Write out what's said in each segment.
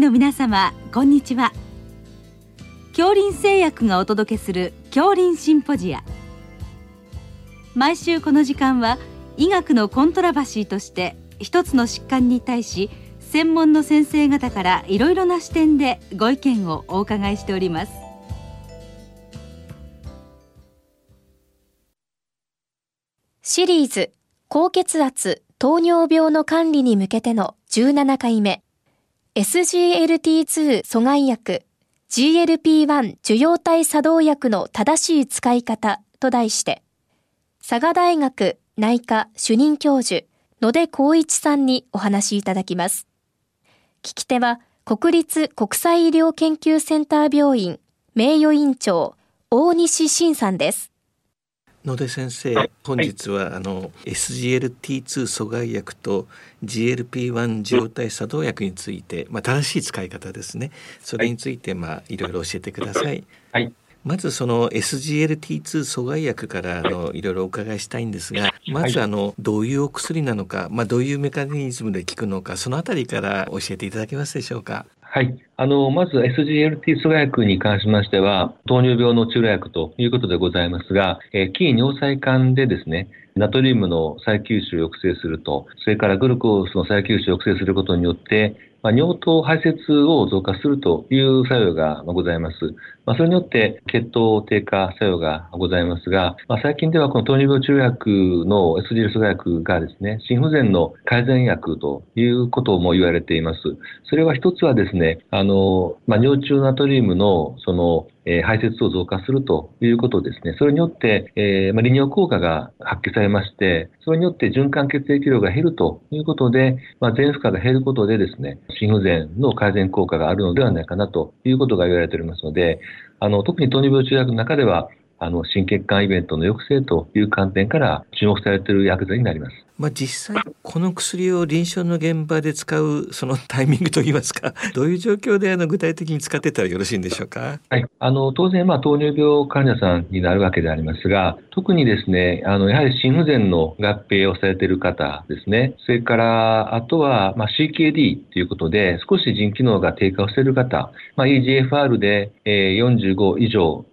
の皆様こんにちは。恐林製薬がお届けする恐林シンポジア。毎週この時間は医学のコントラバシーとして一つの疾患に対し専門の先生方からいろいろな視点でご意見をお伺いしております。シリーズ高血圧糖尿病の管理に向けての17回目。SGLT2 阻害薬 GLP-1 受容体作動薬の正しい使い方と題して佐賀大学内科主任教授野出光一さんにお話いただきます。聞き手は国立国際医療研究センター病院名誉院長大西晋さんです。野出先生、本日はあの SGLT2 阻害薬と GLP-1 受容体作動薬について、まあ、正しい使い方ですね。それについて、まあ、いろいろ教えてください。はい。まずその SGLT2 阻害薬からあのい。ろいろお伺いしたいんですが、まずあのどういうお薬なのか、まあどういうメカニズムで効くのか、そのあたりから教えていただけますでしょうか？はい。あの、まず SGLT 阻害薬に関しましては、糖尿病の治療薬ということでございますが、えー、筋尿細管でですね、ナトリウムの再吸収を抑制すると、それからグルコースの再吸収を抑制することによって、まあ、尿糖排泄を増加するという作用がございます。まあ、それによって血糖低下作用がございますが、まあ、最近ではこの糖尿病治療薬の SGL 阻害薬がですね、心不全の改善薬ということも言われています。それは一つはですね、あの、まあ、尿中ナトリウムのそのえ排泄を増加するということですね。それによって、えー、まあ、利尿効果が発揮されまして、それによって循環血液量が減るということで、まあ、全負荷が減ることでですね、心不全の改善効果があるのではないかなということが言われておりますので、あの、特に糖尿病中薬の中では、あの、心血管イベントの抑制という観点から注目されている薬剤になります。まあ、実際この薬を臨床の現場で使うそのタイミングといいますか どういう状況であの具体的に使ってたらよろしいんでしょうか？はい、あの当然、まあ、糖尿病患者さんになるわけでありますが特にですねあのやはり心不全の合併をされている方ですねそれからあとは、まあ、CKD ということで少し腎機能が低下をしている方、まあ、EGFR で、えー、45以上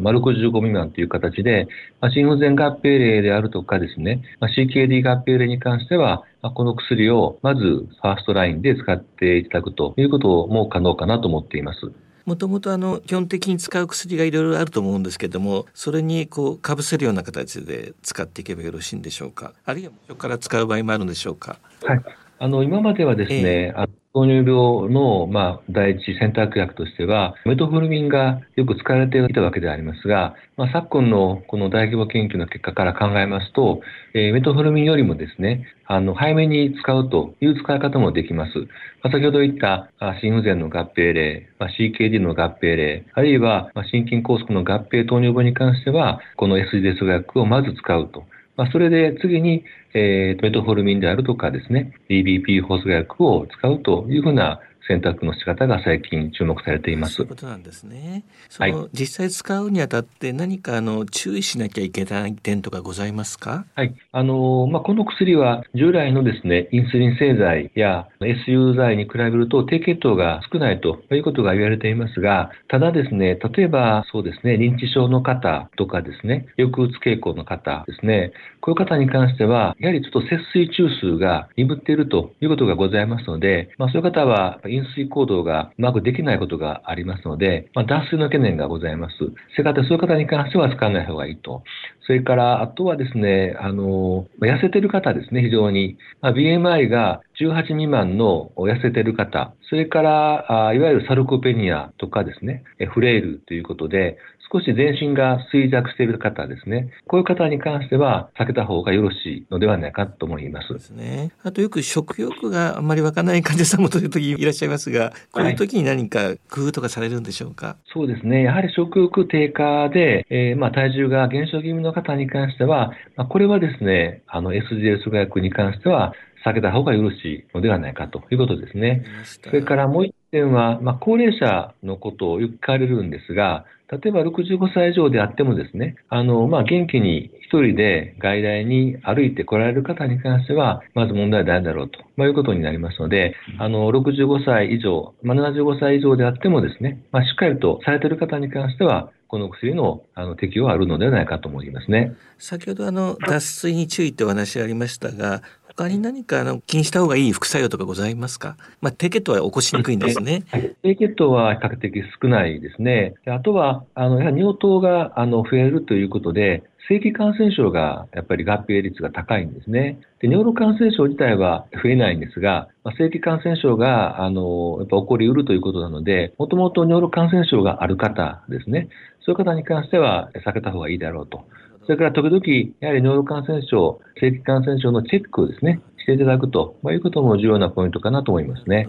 まあ、65未満という形で、まあ、心不全合併例であるとかですね、まあ、CKD 合併例に関しては、まあ、この薬をまず first line で使っていただくということも可能かなと思っています。もともとあの基本的に使う薬がいろいろあると思うんですけどもそれにこうかぶせるような形で使っていけばよろしいんでしょうか？あるいはそこから使う場合もあるんでしょうか？はいあの今まではですね、えー、糖尿病の、まあ、第一選択薬としては、メトホルミンがよく使われていたわけでありますが、まあ、昨今のこの大規模研究の結果から考えますと、えー、メトフルミンよりもですね、あの、早めに使うという使い方もできます。まあ、先ほど言った心不全の合併例、まあ、CKD の合併例、あるいは心筋梗塞の合併糖尿病に関しては、この SGS 薬をまず使うと。まあ、それで次に、えー、メトフォルミンであるとかですね、DBP 放送薬を使うというふうな選択の仕方が最近注目されています。そういうことなんですね。その、はい、実際使うにあたって何かあの注意しなきゃいけない点とかございますか？はい。あのまあこの薬は従来のですねインスリン製剤や SU 剤に比べると低血糖が少ないということが言われていますが、ただですね例えばそうですね認知症の方とかですね抑うつ傾向の方ですねこういう方に関してはやはりちょっと節水中枢が鈍っているということがございますので、まあそういう方は飲水行動がうまくできないことがありますので、まあ、脱水の懸念がございます。それかそういう方に関しては使わない方がいいと。それから、あとはですね、あの、痩せてる方ですね、非常に。まあ、BMI が18未満の痩せてる方、それから、あいわゆるサルコペニアとかですね、フレイルということで、少し全身が衰弱している方ですね。こういう方に関しては避けた方がよろしいのではないかと思います。ですね。あとよく食欲があんまり湧かない患者さんもという時いらっしゃいますが、こういう時に何か工夫とかされるんでしょうか、はい、そうですね。やはり食欲低下で、えー、まあ体重が減少気味の方に関しては、まあ、これはですね、あの阻害薬に関しては避けた方がよろしいのではないかということですね。それからもう一点は、まあ、高齢者のことをよく聞かれるんですが、例えば65歳以上であってもですね、あの、まあ、元気に一人で外来に歩いて来られる方に関しては、まず問題ないだろうと、まあ、いうことになりますので、あの、65歳以上、まあ、75歳以上であってもですね、まあ、しっかりとされている方に関しては、この薬のあの適用はあるのではないかと思いますね。先ほどあの脱水に注意ってお話ありましたが、他に何かあの気にした方がいい副作用とかございますか？まあ、低血糖は起こしにくいんですね。低血糖は比較的少ないですね。あとは、あの、やはり尿糖があの増えるということで、正規感染症がやっぱり合併率が高いんですね。で尿路感染症自体は増えないんですが、まあ、正規感染症があのやっぱ起こりうるということなので、もともと尿路感染症がある方ですね、そういう方に関しては避けた方がいいだろうと。それから時々、やはり尿路感染症、正規感染症のチェックをですね、していただくと、まあ、いうことも重要なポイントかなと思いますね。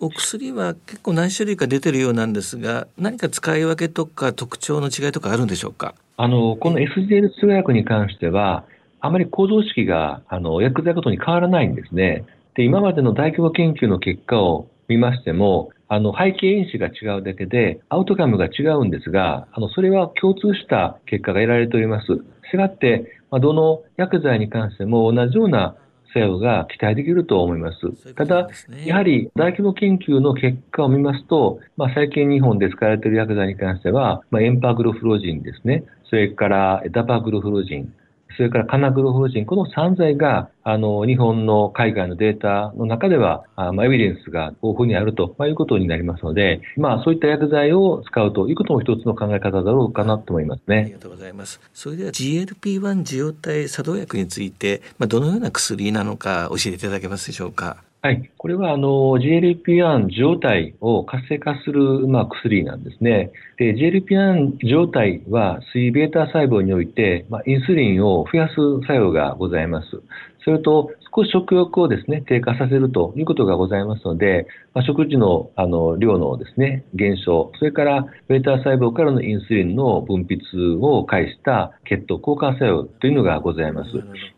お薬は結構何種類か出てるようなんですが、何か使い分けとか特徴の違いとかあるんでしょうか？あの、この SGL2 薬に関しては、あまり構造式があの薬剤ごとに変わらないんですね。で、今までの大規模研究の結果を見ましても、あの背景因子が違うだけで、アウトカムが違うんですが、あのそれは共通した結果が得られております。したがって、まあ、どの薬剤に関しても同じような作用が期待できると思います。ただ、やはり大規模研究の結果を見ますと、まあ、最近日本で使われている薬剤に関しては、まあ、エンパグロフロジンですね、それからダパグロフロジン、それからカナグロフロジン、この3剤が、あの、日本の海外のデータの中では、あまあ、エビデンスが豊富にあると、まあ、いうことになりますので、まあ、そういった薬剤を使うということも一つの考え方だろうかなと思いますね。ありがとうございます。それでは GLP-1 受容体作動薬について、まあ、どのような薬なのか教えていただけますでしょうか？はい。これは、あの、GLP-1 状態を活性化する、まあ、薬なんですね。で、GLP-1 状態は、水ベータ細胞において、まあ、インスリンを増やす作用がございます。それと、少し食欲をですね、低下させるということがございますので、まあ、食事のあの量のですね、減少、それから、ベータ細胞からのインスリンの分泌を介した血糖交換作用というのがございます。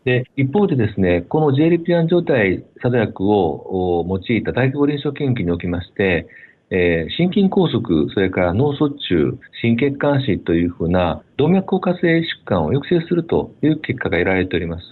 で、一方でですね、この GLP-1 状態作動薬を用いた大規模臨床研究におきまして、えー、心筋梗塞、それから脳卒中、心血管死というふうな動脈硬化性疾患を抑制するという結果が得られております。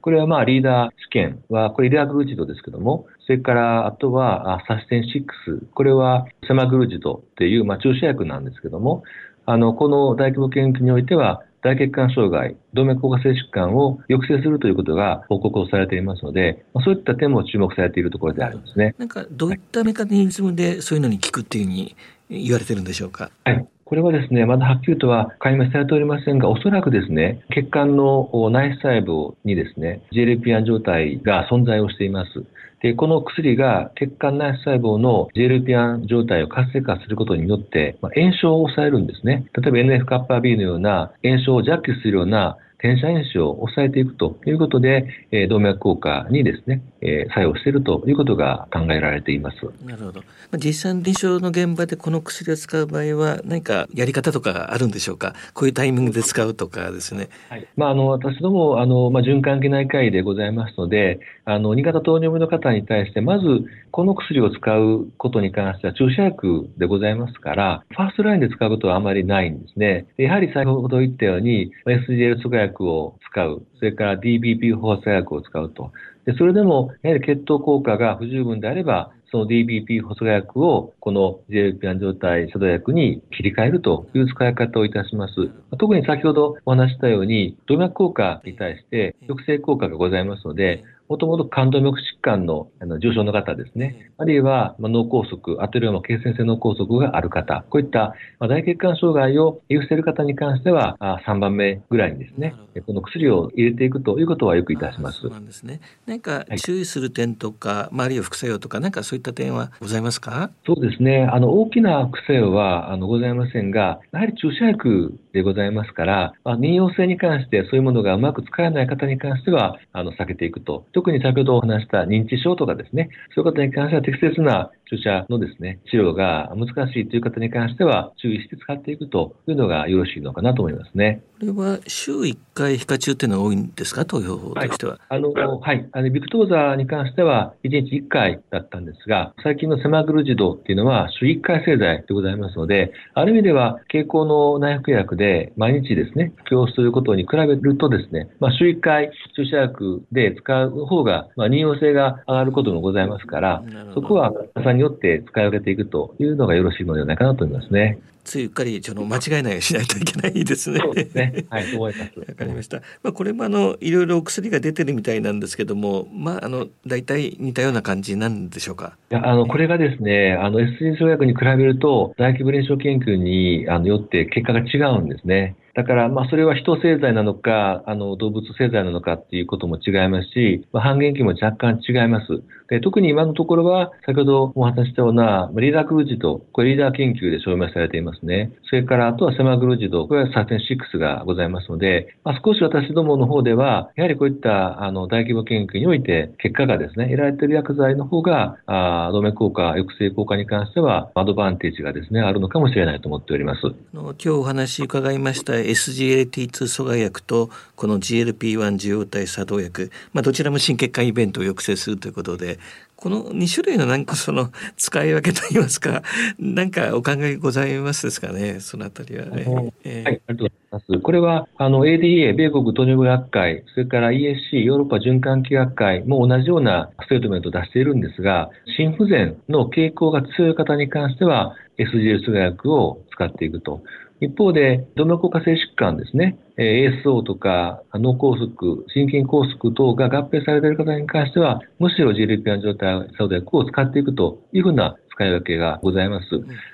これはまあリーダー試験は、これリラグルジドですけども、それからあとはサステン6、これはセマグルジドというまあ注射薬なんですけども、あの、この大規模研究においては、大血管障害、動脈硬化性疾患を抑制するということが報告をされていますので、そういった点も注目されているところでありますね。なんか、どういったメカニズムでそういうのに効くっていうふうに言われてるんでしょうか？はい。これはですね、まだはっきりとは解明されておりませんが、おそらくですね、血管の内細胞にですね、GLP-1 状態が存在をしています。で、この薬が血管内細胞の GLP-1 状態を活性化することによって、まあ、炎症を抑えるんですね。例えば NF-κB のような炎症を弱気するような転写因子を抑えていくということで、えー、動脈硬化にですね、えー、作用しているということが考えられています。なるほど。実際の臨床の現場でこの薬を使う場合は何かやり方とかあるんでしょうか？こういうタイミングで使うとかですね。はい。まああの私どもあのまあ循環器内科医でございますので、あの2型糖尿病の方に対してまずこの薬を使うことに関しては注射薬でございますから、 first line で使うことはあまりないんですね。やはり先ほど言ったように SGL 阻害薬を使う、それから DBP 放射薬を使うと。でそれでも、やはり血糖効果が不十分であれば、その DBP 補助薬をこの GLP-1 状態作動薬に切り替えるという使い方をいたします。特に先ほどお話したように、動脈硬化に対して抑制効果がございますので、もともと冠動脈疾患のあの重症の方ですね、あるいは、ま脳梗塞、アテローマ血栓性脳梗塞がある方、こういった、ま大血管障害を有している方に関しては、あ3番目ぐらいにですね、この薬を入れていくということはよくいたします。そうなんですね。何か注意する点とか、はい、周りを副作用とか、何かそういった点はございますか？そうですね。あの、大きな副作用はあのございませんが、やはり注射薬でございますから、まあ、妊用性に関してそういうものがうまく使えない方に関しては、あの、避けていくと。特に先ほどお話した認知症とかですね、そういう方に関しては適切な注射のですね、治療が難しいという方に関しては、注意して使っていくというのがよろしいのかなと思いますね。これは週1回皮下中っていうのが多いんですか、投票法としては。はい、あの、はい。あの、ビクトーザに関しては、1日1回だったんですが、最近のセマグルジドっていうのは、週1回製剤でございますので、ある意味では、経口の内服薬で毎日ですね、服用することに比べるとですね、まあ、週1回注射薬で使う方が、まあ、任用性が上がることもございますから、そこは、さんによって使い分けていくというのがよろしいのではないかなと思いますね。ついうっかりちょっと間違えないようにしないといけないですね。そうですね。はい、ます。わかりました。まあこれもあのいろいろお薬が出てるみたいなんですけども、まああの大体似たような感じなんでしょうか？いやあのこれがですね、あの SG 創薬に比べると大規模臨床研究にあのよって結果が違うんですね。だから、まあ、それは人製剤なのか、あの、動物製剤なのかっていうことも違いますし、まあ、半減期も若干違います。で特に今のところは、先ほどお話したような、リーダークルジド、これリーダー研究で証明されていますね。それから、あとはセマグルジド、これはサテン6がございますので、まあ、少し私どもの方では、やはりこういったあの大規模研究において、結果がですね、得られている薬剤の方が、あ動脈硬化、抑制効果に関しては、アドバンテージがですね、あるのかもしれないと思っております。今日お話伺いました SGLT2 阻害薬と、この GLP-1 受容体作動薬、まあ、どちらも心血管イベントを抑制するということで、この2種類のなんかその使い分けといいますか、なんかお考えございます？ですかね、そのあたりは、ね、えー、はい、ありがとうございます。これは、あの、ADA、米国糖尿病学会、それから ESC、ヨーロッパ循環器学会も同じようなステートメントを出しているんですが、心不全の傾向が強い方に関しては、SGL 阻害薬を使っていくと。一方で、動脈硬化性疾患ですね、ASO とか脳梗塞、心筋梗塞等が合併されている方に関しては、むしろ GLP-1 状態作動薬を使っていくというふうな使い分けがございます。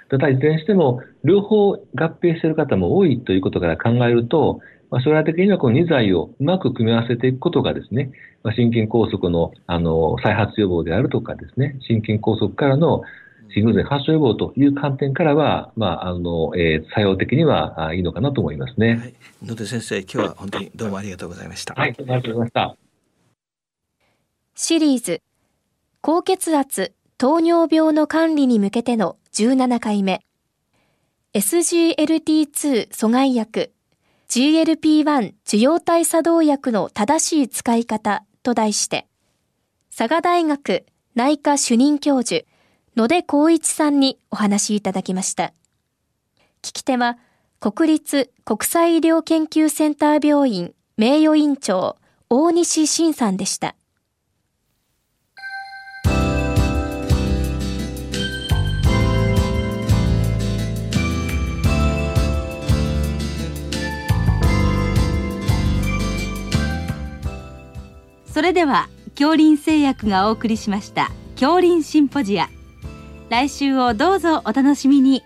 ただ、いずれにしても、両方合併している方も多いということから考えると、まあ、将来的にはこの2剤をうまく組み合わせていくことがですね、まあ、心筋梗塞のあの再発予防であるとかですね、心筋梗塞からの心不全発症予防という観点からは、まあ、あの、えー、作用的にはいいのかなと思いますね。はい、野手先生、今日は本当にどうもありがとうございました。はい、ありがとうございました。シリーズ、高血圧、糖尿病の管理に向けての17回目。SGLT2 阻害薬、GLP-1 受容体作動薬の正しい使い方と題して、佐賀大学内科主任教授、野出光一さんにお話しいただきました。聞き手は、国立国際医療研究センター病院名誉院長、大西晋さんでした。それでは恐林製薬がお送りしました恐林シンポジア来週をどうぞお楽しみに。